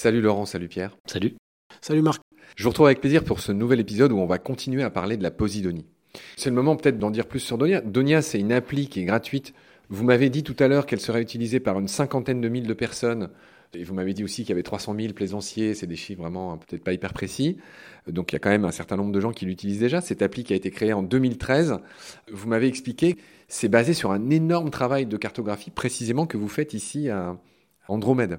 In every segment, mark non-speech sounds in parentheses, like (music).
Salut Laurent, salut Pierre. Salut. Salut Marc. Je vous retrouve avec plaisir pour ce nouvel épisode où on va continuer à parler de la Posidonie. C'est le moment peut-être d'en dire plus sur Donia. Donia, c'est une appli qui est gratuite. Vous m'avez dit tout à l'heure qu'elle serait utilisée par une cinquantaine de mille de personnes. Et vous m'avez dit aussi qu'il y avait 300 000 plaisanciers. C'est des chiffres vraiment peut-être pas hyper précis. Donc il y a quand même un certain nombre de gens qui l'utilisent déjà. Cette appli qui a été créée en 2013, vous m'avez expliqué, c'est basé sur un énorme travail de cartographie précisément que vous faites ici à Andromède.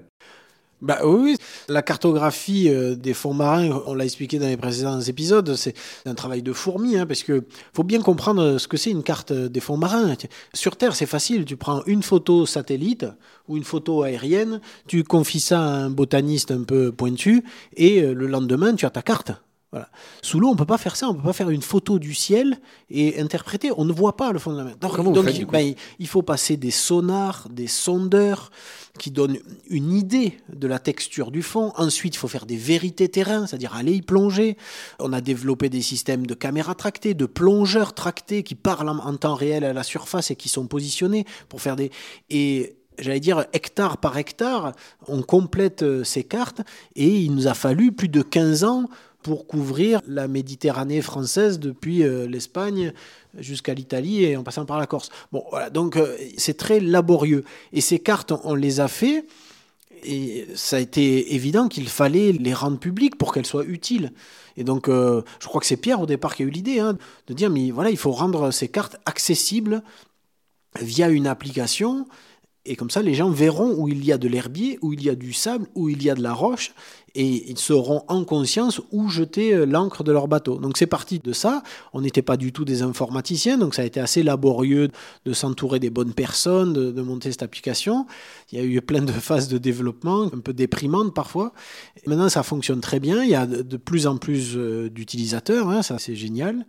Bah oui, la cartographie euh, des fonds marins, on l'a expliqué dans les précédents épisodes, c'est un travail de fourmi, hein, parce que faut bien comprendre ce que c'est une carte des fonds marins. Sur Terre, c'est facile, tu prends une photo satellite ou une photo aérienne, tu confies ça à un botaniste un peu pointu, et euh, le lendemain, tu as ta carte. Voilà. Sous l'eau, on peut pas faire ça, on peut pas faire une photo du ciel et interpréter. On ne voit pas le fond de la mer. Donc, ben, il faut passer des sonars, des sondeurs qui donnent une idée de la texture du fond. Ensuite, il faut faire des vérités terrain, c'est-à-dire aller y plonger. On a développé des systèmes de caméras tractées, de plongeurs tractés qui parlent en, temps réel à la surface et qui sont positionnés pour faire des et j'allais dire hectare par hectare, on complète euh, ces cartes et il nous a fallu plus de 15 ans pour couvrir la Méditerranée française depuis euh, l'Espagne jusqu'à l'Italie et en passant par la Corse. Bon, voilà, donc euh, c'est très laborieux. Et ces cartes, on les a fait et ça a été évident qu'il fallait les rendre publiques pour qu'elles soient utiles. Et donc, euh, je crois que c'est Pierre au départ qui a eu l'idée hein, de dire, mais voilà, il faut rendre ces cartes accessibles via une application. Et comme ça, les gens verront où il y a de l'herbier, où il y a du sable, où il y a de la roche et ils seront en conscience où jeter euh, l'encre de leur bateau. Donc c'est parti de ça. On n'était pas du tout des informaticiens, donc ça a été assez laborieux de s'entourer des bonnes personnes, de, monter cette application. Il y a eu plein de phases de développement, un peu déprimantes parfois. maintenant ça fonctionne très bien. Il y a de plus en plus euh, d'utilisateurs, hein, ça c'est génial.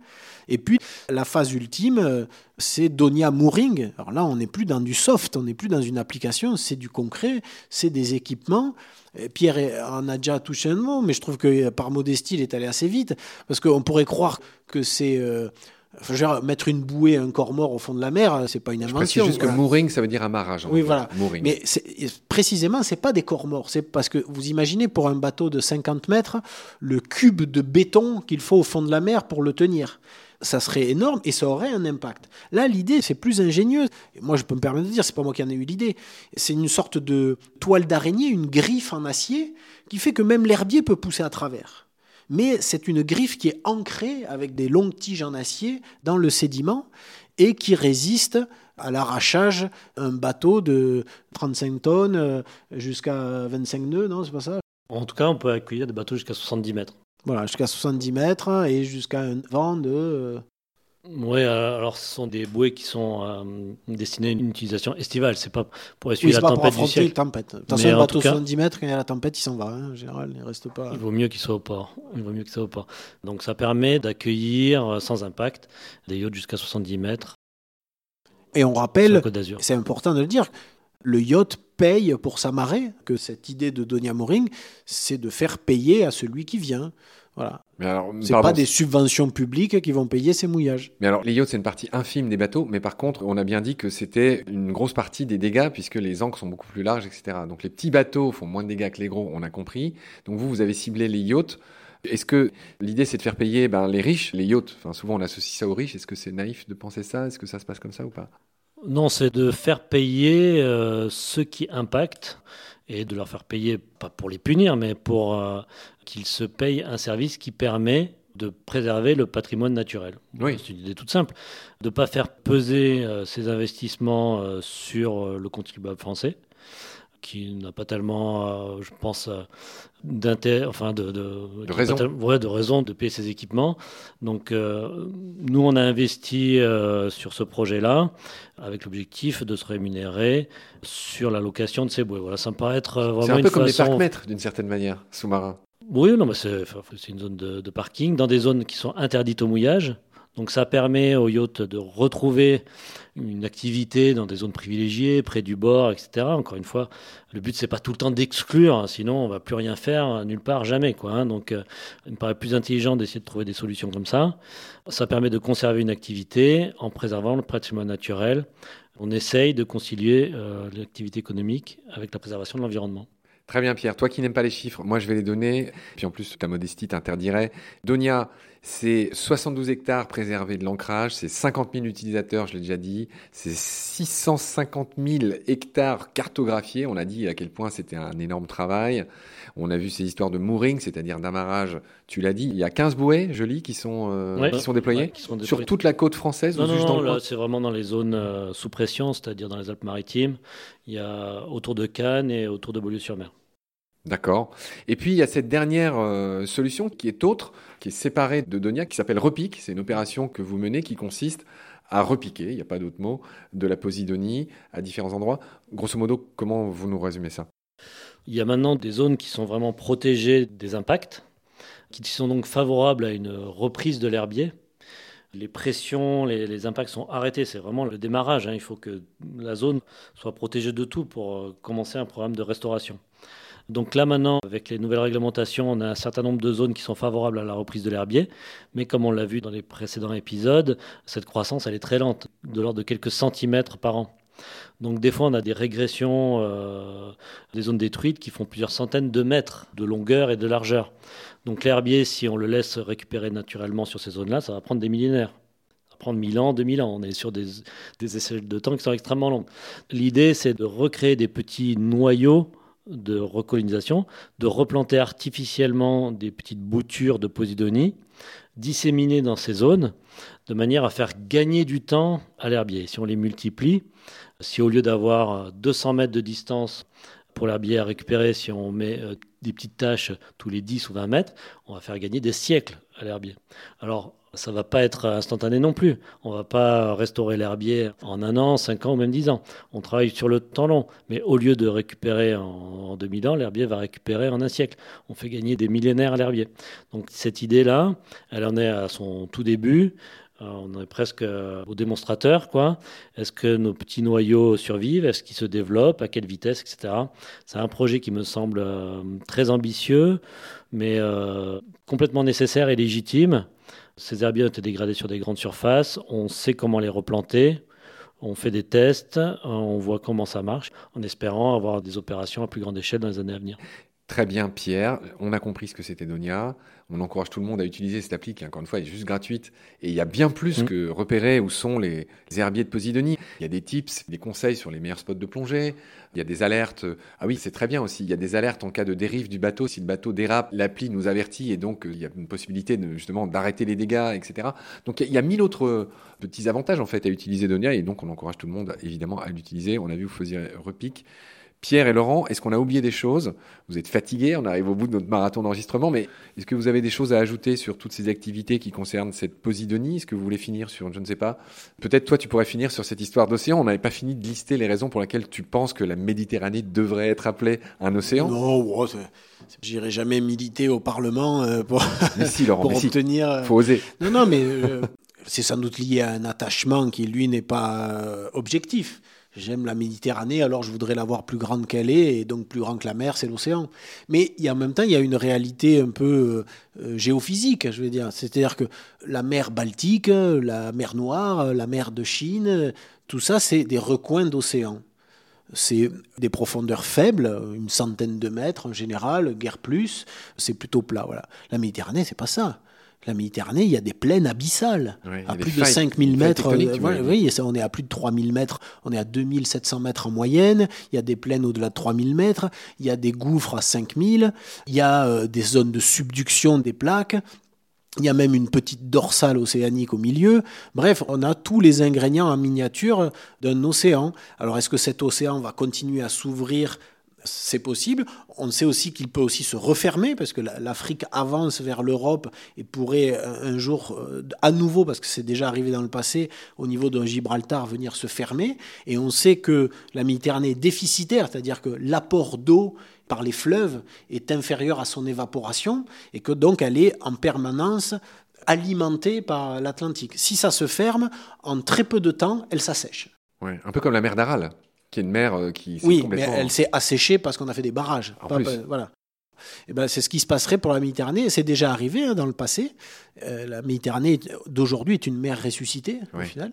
Et puis la phase ultime, euh, c'est Donia Mooring. Alors là, on n'est plus dans du soft, on n'est plus dans une application, c'est du concret, c'est des équipements. Pierre en a déjà touché un mot, mais je trouve que par modestie, il est allé assez vite, parce qu'on pourrait croire que c'est... Euh, enfin, mettre une bouée, un corps mort au fond de la mer, c'est pas une invention. C'est juste que mooring, ça veut dire amarrage. Oui, voilà. Mais précisément, c'est pas des corps morts. C'est parce que vous imaginez pour un bateau de 50 mètres le cube de béton qu'il faut au fond de la mer pour le tenir ça serait énorme et ça aurait un impact. Là, l'idée, c'est plus ingénieux. moi, je peux me permettre de dire, c'est pas moi qui en ai eu l'idée. C'est une sorte de toile d'araignée, une griffe en acier, qui fait que même l'herbier peut pousser à travers. Mais c'est une griffe qui est ancrée avec des longues tiges en acier dans le sédiment et qui résiste à l'arrachage un bateau de 35 tonnes euh, jusqu'à 25 nœuds, non, c'est pas ça? En tout cas, on peut accueillir des bateaux jusqu'à 70 mètres. Voilà, jusqu'à 70 mètres et jusqu'à un vent de. Euh, oui, euh, alors ce sont des bouées qui sont euh, destinées à une utilisation estivale. C'est pas pour essuyer la tempête du ciel. tempête. Attention, un bateau de 70 mètres, quand il y a la tempête, il s'en va. Hein, en général, il reste pas. Il vaut mieux qu'il soit au port. Il vaut mieux qu'il soit au port. Donc ça permet d'accueillir sans impact des yachts jusqu'à 70 mètres. Et on rappelle, c'est important de le dire, le yacht paye pour sa marée, que cette idée de Donia Mooring, c'est de faire payer à celui qui vient. Voilà. C'est pas des subventions publiques qui vont payer ces mouillages. Mais alors, les yachts, c'est une partie infime des bateaux, mais par contre, on a bien dit que c'était une grosse partie des dégâts puisque les ancres sont beaucoup plus larges, etc. Donc, les petits bateaux font moins de dégâts que les gros, on a compris. Donc, vous, vous avez ciblé les yachts. Est-ce que l'idée c'est de faire payer ben, les riches, les yachts? Enfin, souvent on associe ça aux riches. Est-ce que c'est naïf de penser ça? Est-ce que ça se passe comme ça ou pas? Non, c'est de faire payer euh, ceux qui impactent et de leur faire payer, pas pour les punir, mais pour euh, qu'ils se payent un service qui permet de préserver le patrimoine naturel. Oui. C'est une idée toute simple. De ne pas faire peser euh, ces investissements sur le contribuable français, qui n'a pas tellement, je pense, d'intérêt, enfin de, de, raison. de raison de payer ses équipements. Donc euh, nous, on a investi euh, sur ce projet-là avec l'objectif de se rémunérer sur la location de ces bouées. Voilà, ça me paraît être euh, vraiment C'est un peu comme les parcs d'une certaine manière, sous-marins. Oui, non, mais c'est, c'est une zone de, de, parking dans des zones qui sont interdites au mouillage. Donc ça permet aux yachts de retrouver une activité dans des zones privilégiées, près du bord, etc. Encore une fois, le but c'est pas tout le temps d'exclure, hein, sinon on va plus rien faire nulle part jamais. Hein. Donc euh, il me paraît plus intelligent d'essayer de trouver des solutions comme ça. Ça permet de conserver une activité en préservant le patrimoine naturel. On essaye de concilier euh, l'activité économique avec la préservation de l'environnement. Très bien, Pierre. Toi qui n'aimes pas les chiffres, moi je vais les donner. Puis en plus, ta modestie t'interdirait. Donia, c'est 72 hectares préservés de l'ancrage, c'est 50 000 utilisateurs, je l'ai déjà dit, c'est 650 000 hectares cartographiés. On a dit à quel point c'était un énorme travail. On a vu ces histoires de mooring, c'est-à-dire d'amarrage. Tu l'as dit, il y a 15 bouées, je lis, qui sont, euh, qui sont déployées sur toute la côte française. Non, non, non c'est vraiment dans les zones euh, sous pression, c'est-à-dire dans les Alpes-Maritimes. Il y a autour de Cannes et autour de Beaulieu-sur-Mer. D'accord. Et puis il y a cette dernière euh, solution qui est autre, qui est séparée de Donia, qui s'appelle Repique. C'est une opération que vous menez qui consiste à repiquer, il n'y a pas d'autre mot, de la Posidonie à différents endroits. Grosso modo, comment vous nous résumez ça? Il y a maintenant des zones qui sont vraiment protégées des impacts, qui sont donc favorables à une reprise de l'herbier. Les pressions, les, impacts sont arrêtés. C'est vraiment le démarrage. Hein. Il faut que la zone soit protégée de tout pour euh, commencer un programme de restauration. Donc là maintenant, avec les nouvelles réglementations, on a un certain nombre de zones qui sont favorables à la reprise de l'herbier. Mais comme on l'a vu dans les précédents épisodes, cette croissance, elle est très lente, de l'ordre de quelques centimètres par an. Donc des fois, on a des régressions euh, des zones détruites qui font plusieurs centaines de mètres de longueur et de largeur. Donc l'herbier, si on le laisse récupérer naturellement sur ces zones-là, ça va prendre des millénaires. Ça va prendre 1000 ans, 2000 ans. On est sur des, des de temps qui sont extrêmement longues. L'idée, c'est de recréer des petits noyaux de recolonisation, de replanter artificiellement des petites boutures de Posidonie disséminées dans ces zones, de manière à faire gagner du temps à l'herbier. Si on les multiplie, si au lieu d'avoir 200 mètres de distance pour l'herbier à récupérer, si on met euh, des petites tâches tous les 10 ou 20 mètres, on va faire gagner des siècles à l'herbier. Alors, ça va pas être instantané non plus. On va pas restaurer l'herbier en un an, cinq ans ou même dix ans. On travaille sur le temps long. Mais au lieu de récupérer en, 2000 ans, l'herbier va récupérer en un siècle. On fait gagner des millénaires à l'herbier. Donc cette idée-là, elle en est à son tout début. Euh, on est presque au démonstrateur, quoi. Est-ce que nos petits noyaux survivent? Est-ce qu'ils se développent? À quelle vitesse, etc. C'est un projet qui me semble euh, très ambitieux, mais euh, complètement nécessaire et légitime. Ces herbiers ont été dégradés sur des grandes surfaces. On sait comment les replanter. On fait des tests, on voit comment ça marche, en espérant avoir des opérations à plus grande échelle dans les années à venir. Très bien, Pierre. On a compris ce que c'était Donia. On encourage tout le monde à utiliser cette appli qui, encore une fois, est juste gratuite. Et il y a bien plus mm. que repérer où sont les, herbiers de Posidonie. Il y a des tips, des conseils sur les meilleurs spots de plongée. Il y a des alertes. Ah oui, c'est très bien aussi. Il y a des alertes en cas de dérive du bateau. Si le bateau dérape, l'appli nous avertit et donc il y a une possibilité de, justement d'arrêter les dégâts, etc. Donc il y a mille autres petits avantages en fait à utiliser Donia et donc on encourage tout le monde évidemment à l'utiliser. On a vu, vous faisiez repique. Pierre et Laurent, est-ce qu'on a oublié des choses? Vous êtes fatigués, on arrive au bout de notre marathon d'enregistrement, mais est-ce que vous avez des choses à ajouter sur toutes ces activités qui concernent cette Posidonie? Est-ce que vous voulez finir sur, je ne sais pas, peut-être toi tu pourrais finir sur cette histoire d'océan. On n'avait pas fini de lister les raisons pour lesquelles tu penses que la Méditerranée devrait être appelée un océan? Non, j'irai jamais militer au Parlement euh, pour, (laughs) si, Laurent, pour obtenir. Euh, faut oser. Non, non, mais euh, (laughs) c'est sans doute lié à un attachement qui, lui, n'est pas objectif. J'aime la Méditerranée, alors je voudrais la voir plus grande qu'elle est, et donc plus grande que la mer, c'est l'océan. Mais en même temps, il y a une réalité un peu euh, géophysique, je veux dire. C'est-à-dire que la mer Baltique, la mer Noire, la mer de Chine, tout ça, c'est des recoins d'océan. C'est des profondeurs faibles, une centaine de mètres en général, guère plus. C'est plutôt plat. Voilà. La Méditerranée, c'est pas ça la Méditerranée, il y a des plaines abyssales. à plus de 5000 mètres. Euh, oui, on est à plus de 3000 mètres. On est à 2700 mètres en moyenne. Il y a des plaines au-delà de 3000 mètres. Il y a des gouffres à 5000. Il y a euh, des zones de subduction des plaques. Il y a même une petite dorsale océanique au milieu. Bref, on a tous les ingrédients en miniature d'un océan. Alors, est-ce que cet océan va continuer à s'ouvrir c'est possible. On sait aussi qu'il peut aussi se refermer parce que l'Afrique avance vers l'Europe et pourrait euh, un jour, euh, à nouveau, parce que c'est déjà arrivé dans le passé, au niveau d'un Gibraltar, venir se fermer. Et on sait que la Méditerranée est déficitaire, c'est-à-dire que l'apport d'eau par les fleuves est inférieur à son évaporation et que donc elle est en permanence alimentée par l'Atlantique. Si ça se ferme, en très peu de temps, elle s'assèche. Ouais, un peu comme la mer d'Aral qui est une mer euh, qui oui, mais elle s'est asséchée parce qu'on a fait des barrages. voilà. Et eh ben, c'est ce qui se passerait pour la Méditerranée. C'est déjà arrivé hein, dans le passé. Euh, la Méditerranée d'aujourd'hui est une mer ressuscitée, au final.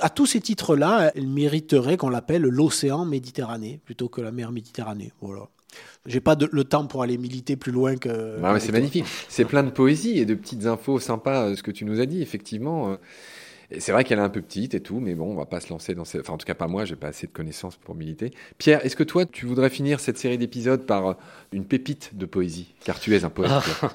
À tous ces titres-là, elle mériterait qu'on l'appelle l'océan Méditerranée plutôt que la mer Méditerranée. Voilà. J'ai pas de, le temps pour aller militer plus loin que. Ah c'est magnifique. C'est plein de poésie et de petites infos sympas, ce que tu nous as dit, effectivement c'est vrai qu'elle est un peu petite et tout, mais bon, on va pas se lancer dans ces. Enfin, en tout cas, pas moi, j'ai pas assez de connaissances pour militer. Pierre, est-ce que toi, tu voudrais finir cette série d'épisodes par euh, une pépite de poésie? Car tu es un poète.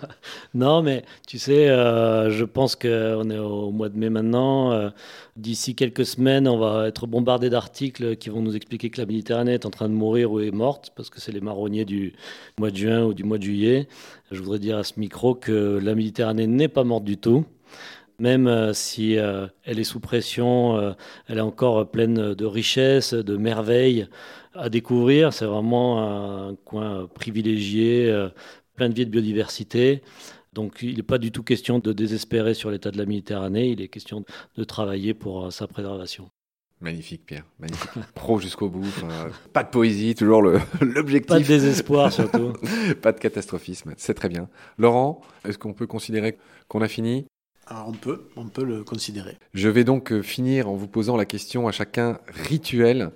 (laughs) non, mais tu sais, euh, je pense qu'on est au mois de mai maintenant. Euh, d'ici quelques semaines, on va être bombardé d'articles qui vont nous expliquer que la Méditerranée est en train de mourir ou est morte, parce que c'est les marronniers du mois de juin ou du mois de juillet. Je voudrais dire à ce micro que la Méditerranée n'est pas morte du tout même euh, si euh, elle est sous pression, euh, elle est encore pleine de richesses, de merveilles à découvrir. C'est vraiment un coin privilégié, plein de vie et de biodiversité. Donc il n'est pas du tout question de désespérer sur l'état de la Méditerranée, il est question de travailler pour sa préservation. Magnifique, Pierre. Magnifique. (laughs) Pro jusqu'au bout. pas de poésie, toujours (laughs) l'objectif. Pas de désespoir, surtout. (laughs) pas de catastrophisme. C'est très bien. Laurent, est-ce qu'on peut considérer qu'on a fini? On peut, on peut le considérer. Je vais donc euh, finir en vous posant la question à chacun rituel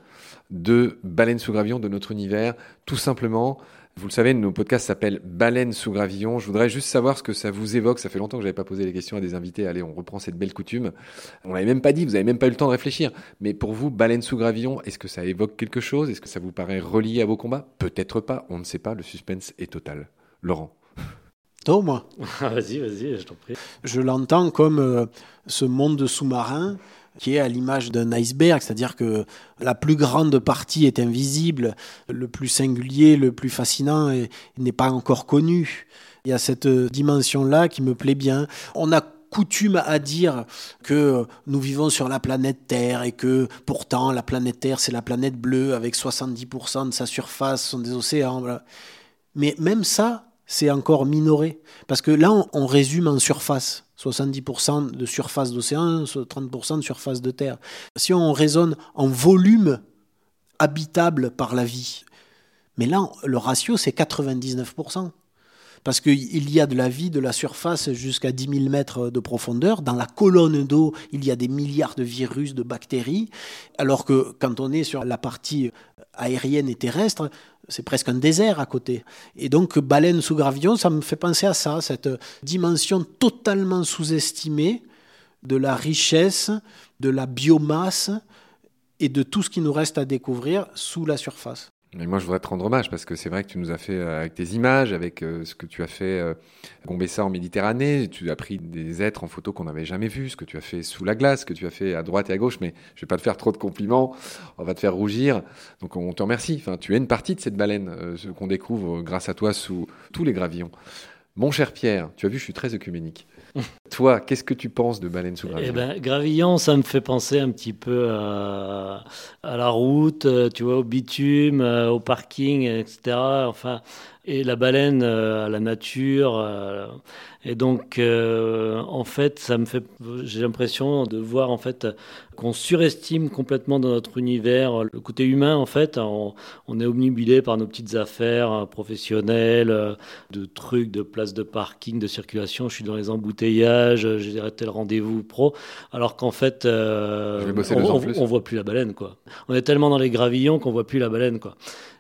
de baleine sous gravillon de notre univers. Tout simplement, vous le savez, nos podcasts s'appellent Baleine sous gravillon. Je voudrais juste savoir ce que ça vous évoque. Ça fait longtemps que je n'avais pas posé les questions à des invités. Allez, on reprend cette belle coutume. On l'avait même pas dit, vous n'avez même pas eu le temps de réfléchir. Mais pour vous, Baleine sous gravillon, est-ce que ça évoque quelque chose? Est-ce que ça vous paraît relié à vos combats? Peut-être pas, on ne sait pas. Le suspense est total. Laurent moi. (laughs) Ah, vas-y, vas-y, je t'en prie. Je l'entends comme euh, ce monde sous-marin qui est à l'image d'un iceberg, c'est-à-dire que la plus grande partie est invisible, le plus singulier, le plus fascinant n'est pas encore connu. Il y a cette dimension-là qui me plaît bien. On a coutume à dire que nous vivons sur la planète Terre et que pourtant la planète Terre c'est la planète bleue avec 70% de sa surface sont des océans. Mais même ça, c'est encore minoré. Parce que là, on, résume en surface. 70% de surface d'océan, 30% de surface de terre. Si on raisonne en volume habitable par la vie, mais là, le ratio, c'est 99%. Parce qu'il y a de la vie de la surface jusqu'à 10 000 mètres de profondeur. Dans la colonne d'eau, il y a des milliards de virus, de bactéries. Alors que quand on est sur la partie aérienne et terrestre, c'est presque un désert à côté. Et donc, baleine sous gravillon, ça me fait penser à ça, cette dimension totalement sous-estimée de la richesse, de la biomasse et de tout ce qui nous reste à découvrir sous la surface. Mais moi, je voudrais te rendre hommage parce que c'est vrai que tu nous as fait euh, avec tes images, avec euh, ce que tu as fait à euh, Gombessa en Méditerranée. Tu as pris des êtres en photo qu'on n'avait jamais vus, ce que tu as fait sous la glace, ce que tu as fait à droite et à gauche. Mais je vais pas te faire trop de compliments, on va te faire rougir. Donc on te remercie. Enfin, tu es une partie de cette baleine, ce qu'on découvre grâce à toi sous tous les gravillons. Mon cher Pierre, tu as vu, je suis très œcuménique. Toi, qu'est-ce que tu penses de Baleine sous Gravillon eh ben, Gravillon, ça me fait penser un petit peu à, la route, euh, tu vois, au bitume, euh, au parking, etc. Enfin, et la baleine euh, à la nature. Et donc, euh, en fait, ça me fait, j'ai l'impression de voir en fait qu'on surestime complètement dans notre univers le côté humain. En fait, on, est omnibulé par nos petites affaires professionnelles, de trucs, de places de parking, de circulation. Je suis dans les embouteillages, j'ai tel rendez-vous pro, alors qu'en fait, on, on, voit plus la baleine, quoi. On est tellement dans les gravillons qu'on voit plus la baleine, quoi.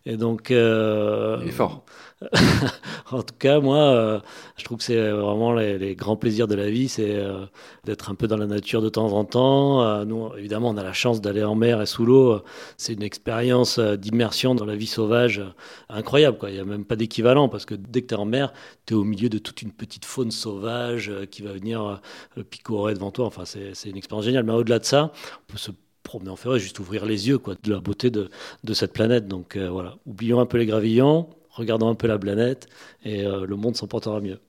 Et donc, il est fort. (laughs) en tout cas, moi, je trouve que c'est vraiment les, grands plaisirs de la vie, c'est euh, d'être un peu dans la nature de temps en temps. Euh, nous, évidemment, on a la chance d'aller en mer et sous l'eau. C'est une expérience euh, d'immersion dans la vie sauvage incroyable. Quoi. Il n'y a même pas d'équivalent parce que dès que tu es en mer, tu es au milieu de toute une petite faune sauvage qui va venir picorer devant toi. Enfin, c'est une expérience géniale. Mais au-delà de ça, on peut se promener en forêt, juste ouvrir les yeux quoi, de la beauté de cette planète. Donc voilà, oublions un peu les gravillons, regardons un peu la planète et le monde s'en portera mieux.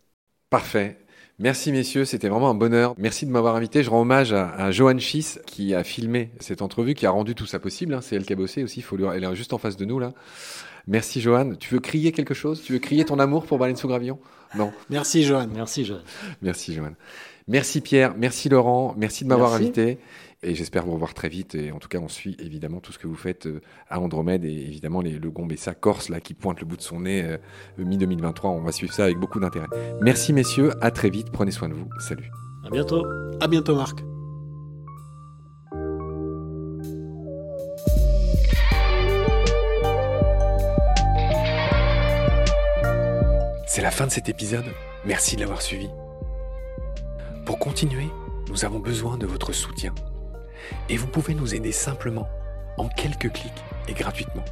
Parfait. Merci messieurs, c'était vraiment un bonheur. Merci de m'avoir invité. Je rends hommage à, Johan Schiss qui a filmé cette entrevue, qui a rendu tout ça possible. Hein. C'est elle qui a bossé aussi. Faut lui... Elle est juste en face de nous là. Merci Johan. Tu veux crier quelque chose? Tu veux crier ton amour pour Baleine sous Gravillon? Non. Merci Johan. Merci Johan. Merci Johan. Merci Pierre. Merci Laurent. Merci de m'avoir invité. Et j'espère vous revoir très vite. Et en tout cas, on suit évidemment tout ce que vous faites euh, à Andromède et évidemment les, le Gombessa Corse là qui pointe le bout de son nez euh, mi-2023. On va suivre ça avec beaucoup d'intérêt. Merci messieurs, à très vite. Prenez soin de vous. Salut. À bientôt. À bientôt Marc. C'est la fin de cet épisode. Merci de l'avoir suivi. Pour continuer, nous avons besoin de votre soutien. Et vous pouvez nous aider simplement, en quelques clics et gratuitement.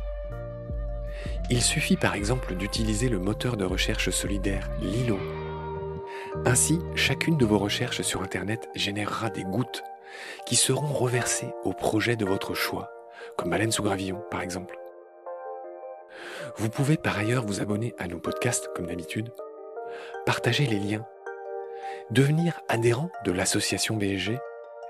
Il suffit par exemple d'utiliser le moteur de recherche solidaire Lilo. Ainsi, chacune de vos recherches sur Internet générera des gouttes qui seront reversées au projet de votre choix, comme Baleine sous gravillon par exemple. Vous pouvez par ailleurs vous abonner à nos podcasts comme d'habitude, partager les liens, devenir adhérent de l'association BSG